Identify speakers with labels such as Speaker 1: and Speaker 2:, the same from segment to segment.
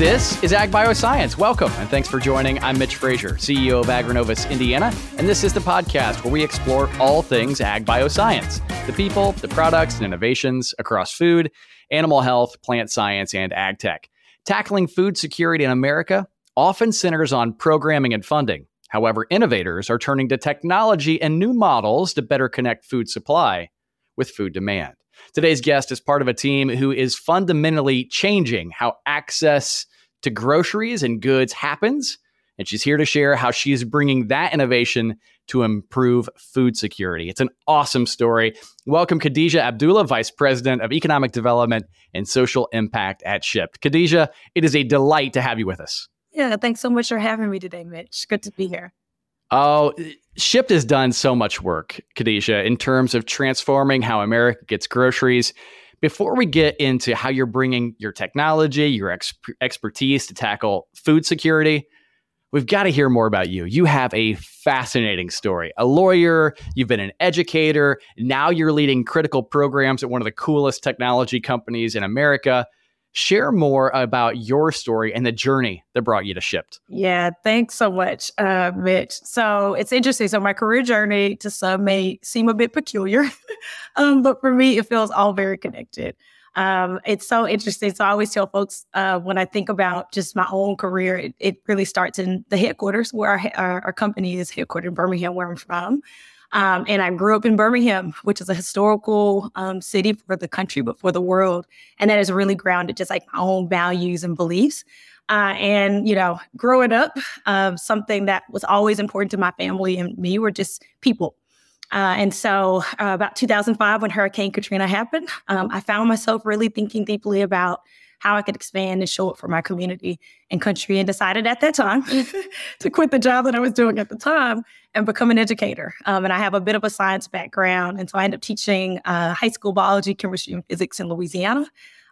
Speaker 1: This is Ag Bioscience. Welcome and thanks for joining. I'm Mitch Frazier, CEO of Agrinovus Indiana, and this is the podcast where we explore all things ag bioscience the people, the products, and innovations across food, animal health, plant science, and ag tech. Tackling food security in America often centers on programming and funding. However, innovators are turning to technology and new models to better connect food supply with food demand. Today's guest is part of a team who is fundamentally changing how access to groceries and goods happens. And she's here to share how she's bringing that innovation to improve food security. It's an awesome story. Welcome, Khadijah Abdullah, Vice President of Economic Development and Social Impact at Shipt. Khadijah, it is a delight to have you with us.
Speaker 2: Yeah, thanks so much for having me today, Mitch. Good to be here.
Speaker 1: Oh, Shipt has done so much work, Khadijah, in terms of transforming how America gets groceries. Before we get into how you're bringing your technology, your ex- expertise to tackle food security, we've got to hear more about you. You have a fascinating story. A lawyer, you've been an educator, now you're leading critical programs at one of the coolest technology companies in America. Share more about your story and the journey that brought you to Shipt.
Speaker 2: Yeah, thanks so much, uh, Mitch. So it's interesting. So my career journey to some may seem a bit peculiar, um, but for me, it feels all very connected. Um, it's so interesting. So I always tell folks uh, when I think about just my own career, it, it really starts in the headquarters where our, our, our company is headquartered in Birmingham, where I'm from. Um, and I grew up in Birmingham, which is a historical um, city for the country, but for the world. And that is really grounded just like my own values and beliefs. Uh, and, you know, growing up, uh, something that was always important to my family and me were just people. Uh, and so, uh, about 2005, when Hurricane Katrina happened, um, I found myself really thinking deeply about how I could expand and show up for my community and country, and decided at that time to quit the job that I was doing at the time and become an educator. Um, and I have a bit of a science background, and so I ended up teaching uh, high school biology, chemistry, and physics in Louisiana.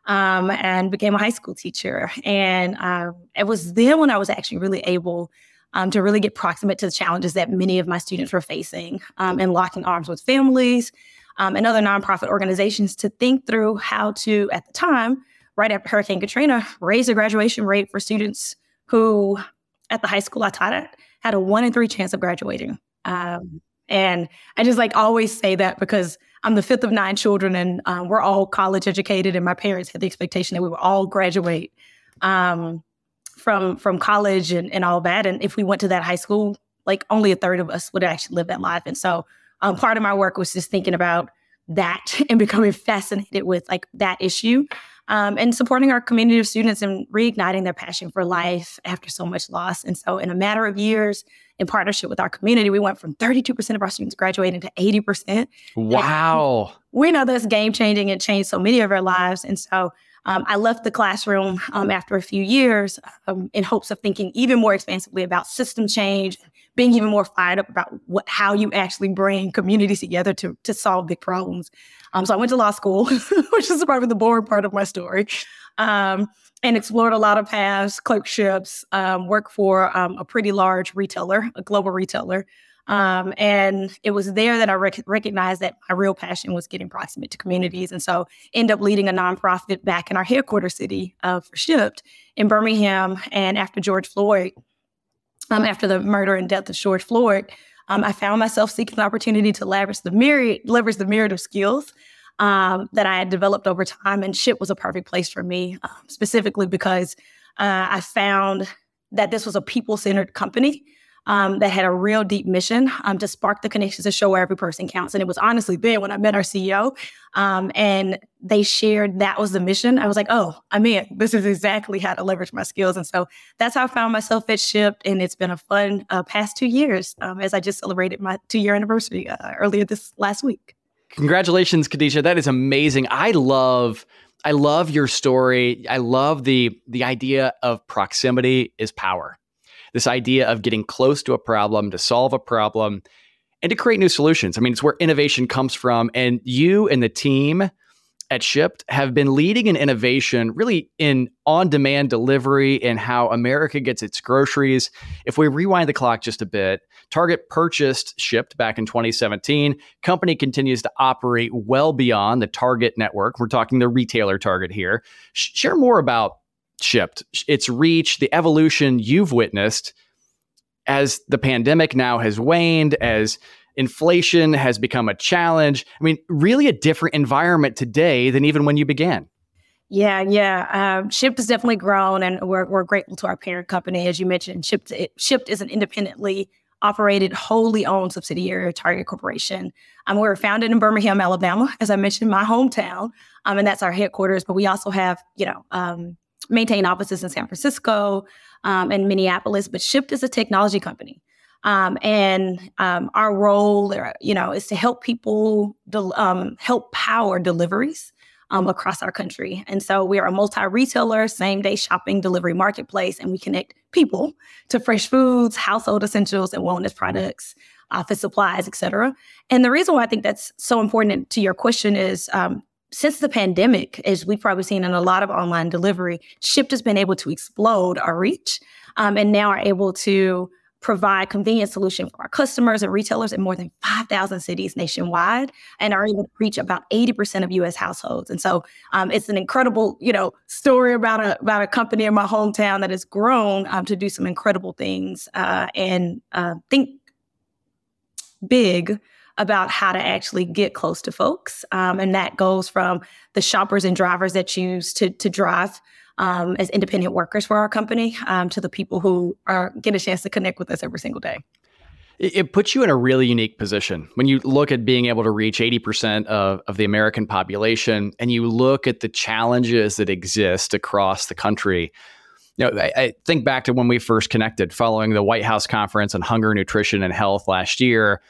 Speaker 2: Um, and became a high school teacher. And um, it was then when I was actually really able um, to really get proximate to the challenges that many of my students were facing um, and locking arms with families um, and other nonprofit organizations to think through how to, at the time, right after Hurricane Katrina, raised the graduation rate for students who, at the high school I taught at, had a one in three chance of graduating. Um, and I just like always say that because I'm the fifth of nine children and um, we're all college educated, and my parents had the expectation that we would all graduate um, from from college and, and all that. And if we went to that high school, like only a third of us would actually live that life. And so um, part of my work was just thinking about that and becoming fascinated with like that issue um, and supporting our community of students and reigniting their passion for life after so much loss. And so, in a matter of years, in partnership with our community, we went from 32% of our students graduating to 80%.
Speaker 1: Wow.
Speaker 2: And we know that's game changing It changed so many of our lives. And so, um, I left the classroom um, after a few years um, in hopes of thinking even more expansively about system change, being even more fired up about what, how you actually bring communities together to, to solve big problems. Um, so I went to law school, which is probably the boring part of my story, um, and explored a lot of paths, clerkships, um, worked for a pretty large retailer, a global retailer. Um, and it was there that I rec- recognized that my real passion was getting proximate to communities. And so end up leading a nonprofit back in our headquarters city uh, for Shipt in Birmingham. And after George Floyd, um, after the murder and death of George Floyd, um, I found myself seeking an opportunity to leverage the myriad, leverage the myriad of skills um, that I had developed over time. And Shipt was a perfect place for me, um, specifically because uh, I found that this was a people centered company um, that had a real deep mission um, to spark the connections to show where every person counts. And it was honestly then when I met our CEO um, and they shared that was the mission. I was like, oh, I'm in. This is exactly how to leverage my skills. And so that's how I found myself at Shipt. And it's been a fun uh, past two years um, as I just celebrated my two year anniversary uh, earlier this last week.
Speaker 1: Congratulations, Khadijah. That is amazing. I love I love your story. I love the the idea of proximity is power this idea of getting close to a problem to solve a problem and to create new solutions. I mean, it's where innovation comes from. And you and the team at Shipt have been leading in innovation really in on demand delivery and how America gets its groceries. If we rewind the clock just a bit, Target purchased Shipt back in 2017. Company continues to operate well beyond the Target network. We're talking the retailer Target here. Share more about Shipt, its reach, the evolution you've witnessed as the pandemic now has waned, as inflation has become a challenge. I mean, really a different environment today than even when you began.
Speaker 2: Yeah, yeah. Um, Shipt has definitely grown, and we're, we're grateful to our parent company. As you mentioned, Shipt, it, Shipt is an independently operated, wholly owned subsidiary of Target Corporation. Um, we were founded in Birmingham, Alabama, as I mentioned, my hometown, um, and that's our headquarters. But we also have, you know, um, maintain offices in San Francisco um, and Minneapolis. But Shipt is a technology company. Um, and um, our role, you know, is to help people del- um, help power deliveries um, across our country. And so we are a multi-retailer, same-day shopping delivery marketplace, and we connect people to fresh foods, household essentials, and wellness products, office supplies, et cetera. And the reason why I think that's so important to your question is um, since the pandemic, as we've probably seen in a lot of online delivery, Shipt has been able to explode our reach um, and now are able to provide convenient solution for our customers and retailers in more than 5,000 cities nationwide and are able to reach about 80% of US households. And so um, it's an incredible, you know, story about a, about a company in my hometown that has grown um, to do some incredible things uh, and uh, think big about how to actually get close to folks. Um, and that goes from the shoppers and drivers that choose to, to drive um, as independent workers for our company um, to the people who are get a chance to connect with us every single day.
Speaker 1: It, puts you in a really unique position when you look at being able to reach 80% of, of the American population and you look at the challenges that exist across the country. You know, I, I think back to when we first connected following the White House conference on hunger, nutrition, and health last year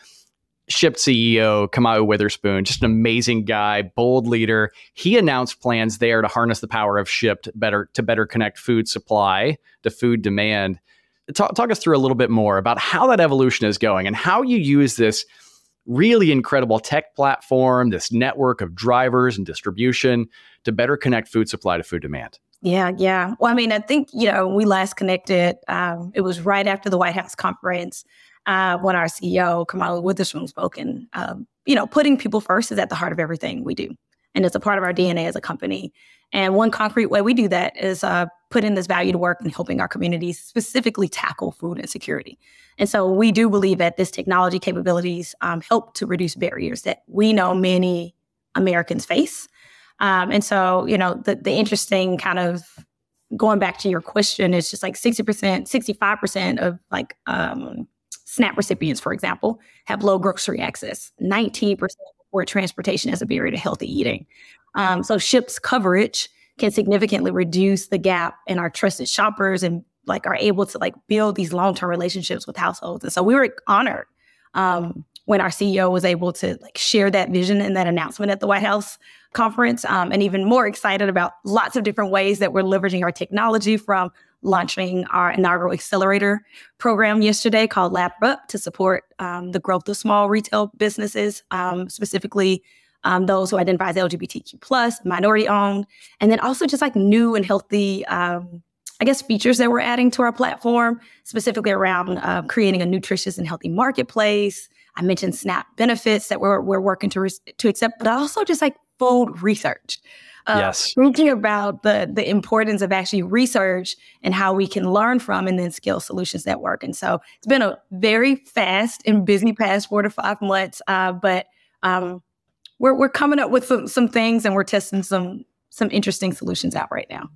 Speaker 1: Shipt CEO Kamau Witherspoon, just an amazing guy, bold leader. He announced plans there to harness the power of Shipt better to better connect food supply to food demand. Talk, talk us through a little bit more about how that evolution is going and how you use this really incredible tech platform, this network of drivers and distribution to better connect food supply to food demand.
Speaker 2: Yeah, yeah. Well, I mean, I think, you know, we last connected, um, it was right after the White House conference uh, when our CEO Kamau Witherspoon spoke, and um, you know, putting people first is at the heart of everything we do, and it's a part of our DNA as a company. And one concrete way we do that is uh, putting this value to work and helping our communities specifically tackle food insecurity. And so we do believe that this technology capabilities um, help to reduce barriers that we know many Americans face. Um, and so, you know, the, the interesting kind of going back to your question is just like 60%, 65% of like um, SNAP recipients, for example, have low grocery access. 19% report transportation as a barrier to healthy eating. Um, so Shipt's coverage can significantly reduce the gap in our trusted shoppers and like are able to like build these long-term relationships with households. And so we were honored um, when our CEO was able to like share that vision and that announcement at the White House conference, um, and even more excited about lots of different ways that we're leveraging our technology from launching our inaugural accelerator program yesterday called Lab Up to support um, the growth of small retail businesses, um, specifically um, those who identify as LGBTQ plus, minority owned, and then also just like new and healthy, um, I guess, features that we're adding to our platform, specifically around uh, creating a nutritious and healthy marketplace. I mentioned SNAP benefits that we're, we're working to, re- to accept, but also just like food research.
Speaker 1: Uh, yes.
Speaker 2: Thinking about the the importance of actually research and how we can learn from and then scale solutions that work. And so it's been a very fast and busy past four to five months, uh, but um, we're we're coming up with some some things and we're testing some some interesting solutions out right now.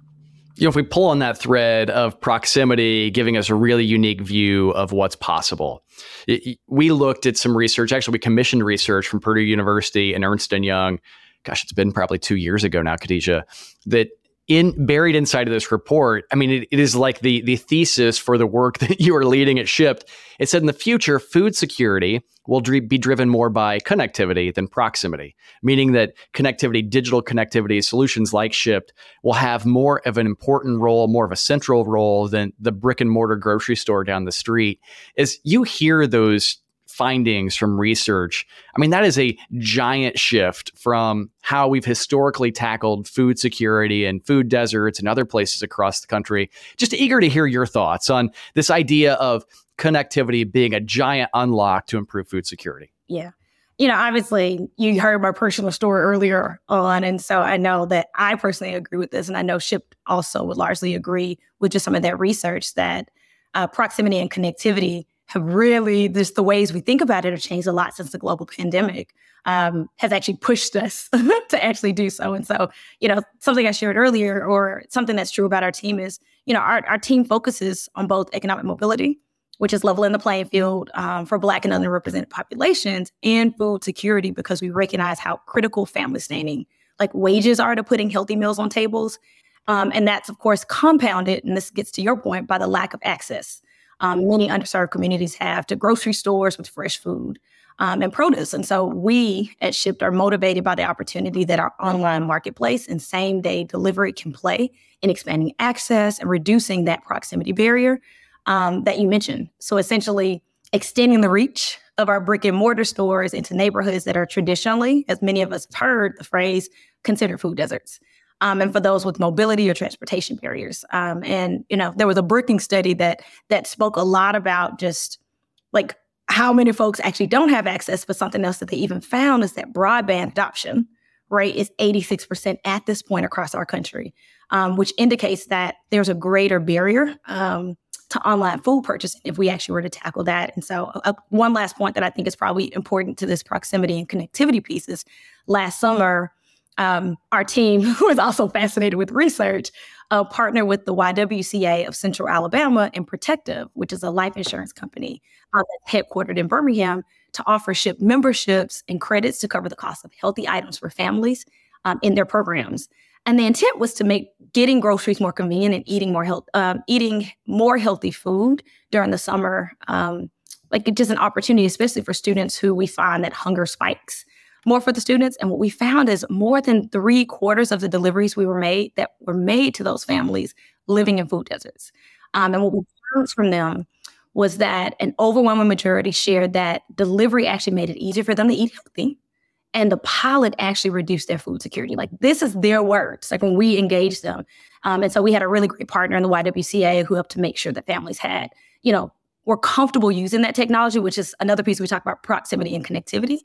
Speaker 1: You know, if we pull on that thread of proximity, giving us a really unique view of what's possible, it, we looked at some research. Actually, we commissioned research from Purdue University and Ernst and Young gosh, it's been probably two years ago now, Khadijah, that in buried inside of this report, I mean, it, it is like the the thesis for the work that you are leading at Shipt. It said in the future, food security will be driven more by connectivity than proximity, meaning that connectivity, digital connectivity solutions like Shipt will have more of an important role, more of a central role than the brick and mortar grocery store down the street. As you hear those findings from research. I mean, that is a giant shift from how we've historically tackled food security and food deserts and other places across the country. Just eager to hear your thoughts on this idea of connectivity being a giant unlock to improve food security.
Speaker 2: Yeah. you know, obviously you heard my personal story earlier on. And so I know that I personally agree with this. And I know Shipt also would largely agree with just some of that research that uh, proximity and connectivity have really, just the ways we think about it have changed a lot since the global pandemic. Um, has actually pushed us to actually do so. And so, you know, something I shared earlier, or something that's true about our team is, you know, our, our team focuses on both economic mobility which is leveling the playing field um, for Black and underrepresented populations, and food security because we recognize how critical family standing, like wages, are to putting healthy meals on tables. Um, and that's, of course, compounded, and this gets to your point, by the lack of access um, many underserved communities have to grocery stores with fresh food um, and produce. And so we at Shipt are motivated by the opportunity that our online marketplace and same day delivery can play in expanding access and reducing that proximity barrier um, that you mentioned. So essentially, extending the reach of our brick and mortar stores into neighborhoods that are traditionally, as many of us have heard the phrase, considered food deserts. Um, and for those with mobility or transportation barriers. Um, and you know, there was a Brookings study that that spoke a lot about just like how many folks actually don't have access. But something else that they even found is that broadband adoption rate is 86% at this point across our country, um, which indicates that there's a greater barrier um, to online food purchasing if we actually were to tackle that. And so, uh, one last point that I think is probably important to this proximity and connectivity piece is last summer, um, our team, who is also fascinated with research, uh, partnered with the YWCA of Central Alabama and Protective, which is a life insurance company uh, that's headquartered in Birmingham, to offer Shipt memberships and credits to cover the cost of healthy items for families um, in their programs. And the intent was to make getting groceries more convenient and eating more health, um, eating more healthy food during the summer, um, like just an opportunity, especially for students who we find that hunger spikes more for the students. And what we found is more than three quarters of the deliveries we were made that were made to those families living in food deserts. Um, and what we found from them was that an overwhelming majority shared that delivery actually made it easier for them to eat healthy and the pilot actually reduced their food security. Like this is their words. Like when we engaged them, um, and so we had a really great partner in the YWCA who helped to make sure that families had, you know, were comfortable using that technology, which is another piece we talk about proximity and connectivity.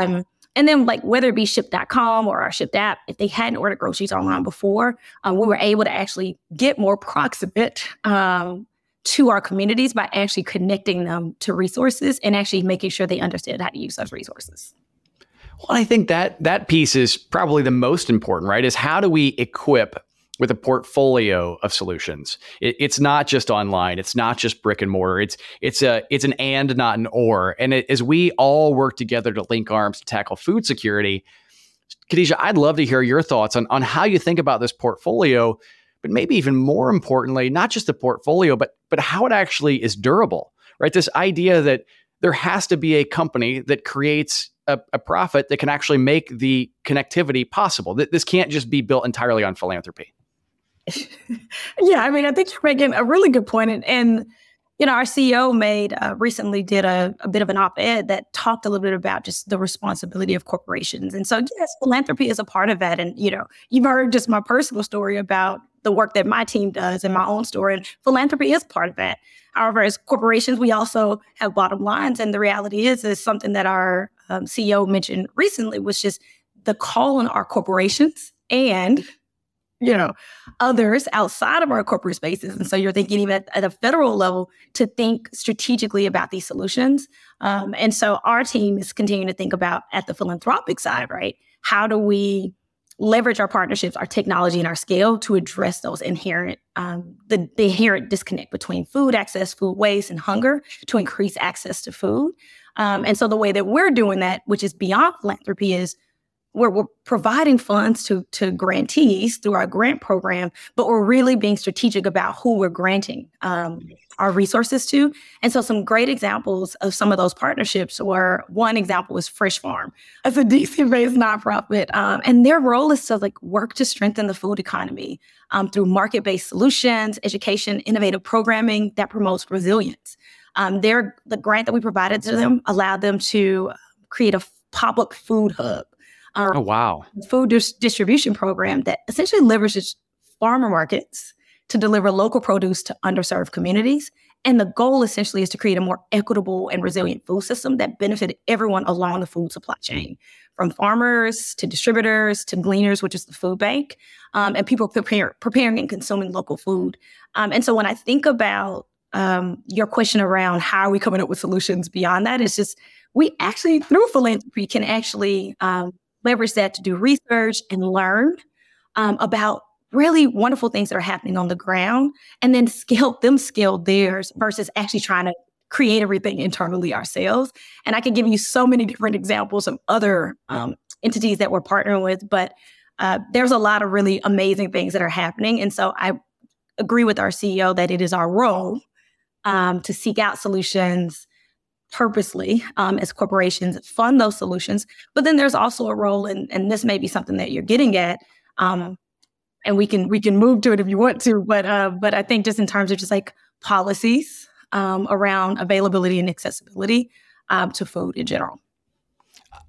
Speaker 2: Um, and then, like whether it be Shipt.com or our Shipt app, if they hadn't ordered groceries online before, um, we were able to actually get more proximate um, to our communities by actually connecting them to resources and actually making sure they understood how to use those resources.
Speaker 1: Well, I think that that piece is probably the most important, right? Is how do we equip with a portfolio of solutions? It, it's not just online. It's not just brick and mortar. It's it's a it's an and not an or. And it, as we all work together to link arms to tackle food security, Khadijah, I'd love to hear your thoughts on on how you think about this portfolio, but maybe even more importantly, not just the portfolio, but but how it actually is durable, right? This idea that there has to be a company that creates a, a, profit that can actually make the connectivity possible. This can't just be built entirely on philanthropy.
Speaker 2: yeah, I mean, I think you're making a really good point, and, and you know, our CEO made uh, recently did a, a, bit of an op-ed that talked a little bit about just the responsibility of corporations, and so yes, philanthropy is a part of that. And you know, you've heard just my personal story about the work that my team does and my own story, and philanthropy is part of that. However, as corporations, we also have bottom lines, and the reality is, is something that our um, CEO mentioned recently was just the call on our corporations and you know others outside of our corporate spaces. And so you're thinking even at, a federal level to think strategically about these solutions. Um, and so our team is continuing to think about at the philanthropic side right? How do we leverage our partnerships our technology and our scale to address those inherent um, the, the inherent disconnect between food access food waste and hunger to increase access to food? Um, and so the way that we're doing that, which is beyond philanthropy, is we're, we're providing funds to, to grantees through our grant program, but we're really being strategic about who we're granting um, our resources to. And so some great examples of some of those partnerships were one example was Fresh Farm. It's a DC-based nonprofit, um, and their role is to like work to strengthen the food economy um, through market-based solutions, education, innovative programming that promotes resilience. Um, their the grant that we provided to them allowed them to create a pop up food hub.
Speaker 1: Um, oh wow!
Speaker 2: Food dis- distribution program that essentially leverages farmer markets to deliver local produce to underserved communities And the goal essentially is to create a more equitable and resilient food system that benefited everyone along the food supply chain, from farmers to distributors to gleaners, which is the food bank, um, and people prepare, preparing and consuming local food. Um, and so when I think about um, your question around how are we coming up with solutions beyond that, it's just we actually, through philanthropy, can actually um, leverage that to do research and learn um, about really wonderful things that are happening on the ground and then scale them scale theirs versus actually trying to create everything internally ourselves. And I can give you so many different examples of other um, entities that we're partnering with, but uh, there's a lot of really amazing things that are happening. And so I agree with our CEO that it is our role um, to seek out solutions purposely um, as corporations fund those solutions. But then there's also a role, and and this may be something that you're getting at, um, and we can we can move to it if you want to. But uh, but I think just in terms of just like policies um, around availability and accessibility um, to food in general.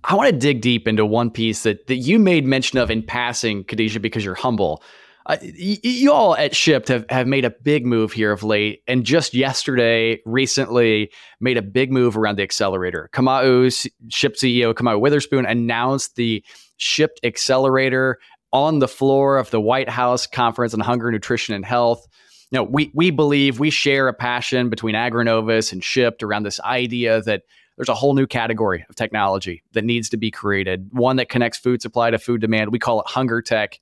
Speaker 1: I want to dig deep into one piece that that you made mention of in passing, Khadijah, because you're humble. Uh, y- you all at Shipt have, have made a big move here of late, and just yesterday, recently, made a big move around the accelerator. Kamau, Shipt CEO Kamau Witherspoon announced the Shipt Accelerator on the floor of the White House Conference on Hunger, Nutrition, and Health. You know, we we believe we share a passion between AgriNovus and Shipt around this idea that there's a whole new category of technology that needs to be created, one that connects food supply to food demand. We call it hunger tech.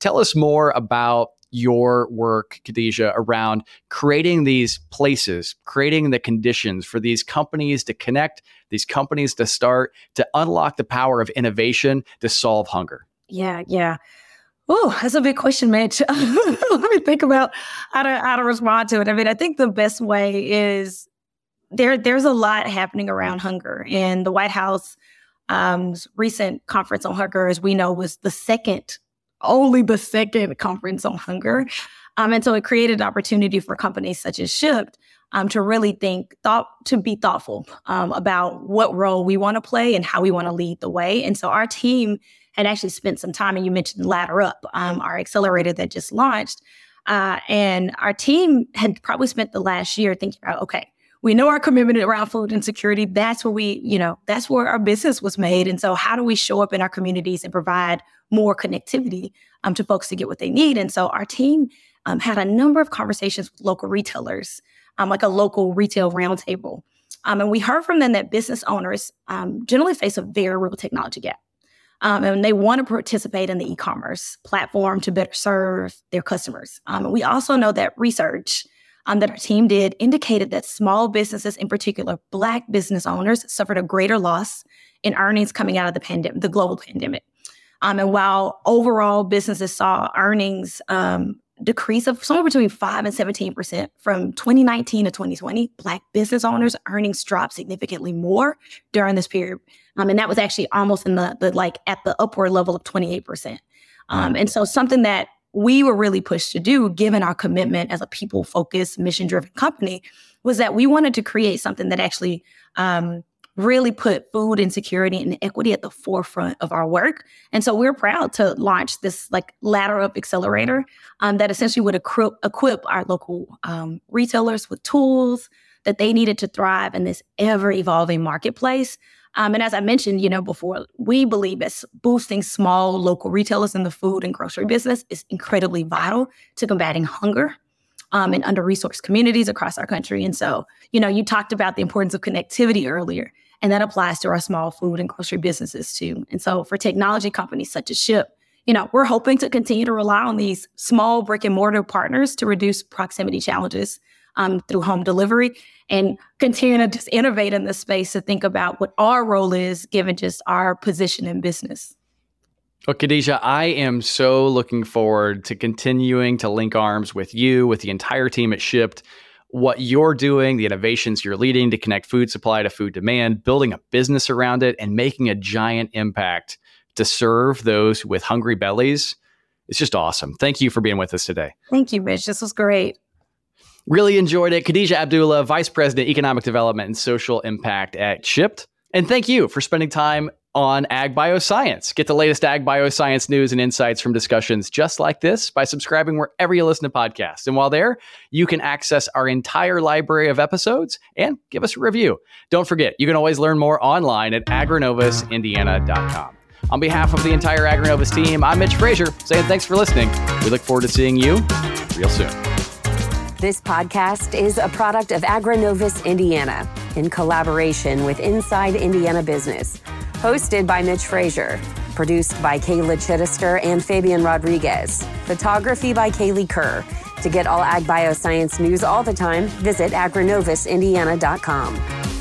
Speaker 1: Tell us more about your work, Khadijah, around creating these places, creating the conditions for these companies to connect, these companies to start, to unlock the power of innovation to solve hunger.
Speaker 2: Yeah, yeah. Oh, that's a big question, Mitch. Let me think about how to how to respond to it. I mean, I think the best way is there. There's a lot happening around hunger, and the White House um, recent conference on hunger, as we know, was the second only the second conference on hunger. Um, and so it created an opportunity for companies such as Shipt um, to really think, thought, to be thoughtful um, about what role we want to play and how we want to lead the way. And so our team had actually spent some time, and you mentioned Ladder Up, um, our accelerator that just launched. Uh, and our team had probably spent the last year thinking about, okay, we know our commitment around food insecurity. That's where we, you know, that's where our business was made. And so, how do we show up in our communities and provide more connectivity um, to folks to get what they need? And so, our team um, had a number of conversations with local retailers, um, like a local retail roundtable. Um, and we heard from them that business owners um, generally face a very real technology gap. Um, and they want to participate in the e-commerce platform to better serve their customers. And we also know that research um, that our team did indicated that small businesses, in particular Black business owners, suffered a greater loss in earnings coming out of the pandemic, the global pandemic. Um, and while overall businesses saw earnings um, decrease of somewhere between 5 and 17% from 2019 to 2020, Black business owners' earnings dropped significantly more during this period. Um, and that was actually almost in the, the like at the upward level of 28%. Um, and so something that we were really pushed to do, given our commitment as a people focused, mission driven company, was that we wanted to create something that actually um, really put food insecurity and equity at the forefront of our work. And so we're proud to launch this like ladder up accelerator um, that essentially would equip, equip our local um, retailers with tools that they needed to thrive in this ever evolving marketplace. Um, and as I mentioned, you know, before, we believe that boosting small local retailers in the food and grocery business is incredibly vital to combating hunger um, in under-resourced communities across our country. And so, you know, you talked about the importance of connectivity earlier, and that applies to our small food and grocery businesses too. And so, for technology companies such as Shipt, you know, we're hoping to continue to rely on these small brick and mortar partners to reduce proximity challenges um, through home delivery and continue to just innovate in this space to think about what our role is given just our position in business.
Speaker 1: Well, Khadijah, I am so looking forward to continuing to link arms with you, with the entire team at Shipt, what you're doing, the innovations you're leading to connect food supply to food demand, building a business around it, and making a giant impact to serve those with hungry bellies. It's just awesome. Thank you for being with us today.
Speaker 2: Thank you, Mitch. This was great.
Speaker 1: Really enjoyed it. Khadijah Abdullah, Vice President, Economic Development and Social Impact at Shipt. And thank you for spending time on Ag Bioscience. Get the latest Ag Bioscience news and insights from discussions just like this by subscribing wherever you listen to podcasts. And while there, you can access our entire library of episodes and give us a review. Don't forget, you can always learn more online at agrinovusindiana.com. On behalf of the entire Agrinovus team, I'm Mitch Frazier saying thanks for listening. We look forward to seeing you real soon.
Speaker 3: This podcast is a product of Agrinovus Indiana in collaboration with Inside Indiana Business. Hosted by Mitch Frazier. Produced by Kayla Chittister and Fabian Rodriguez. Photography by Kaylee Kerr. To get all ag bioscience news all the time, visit agrinovusindiana.com.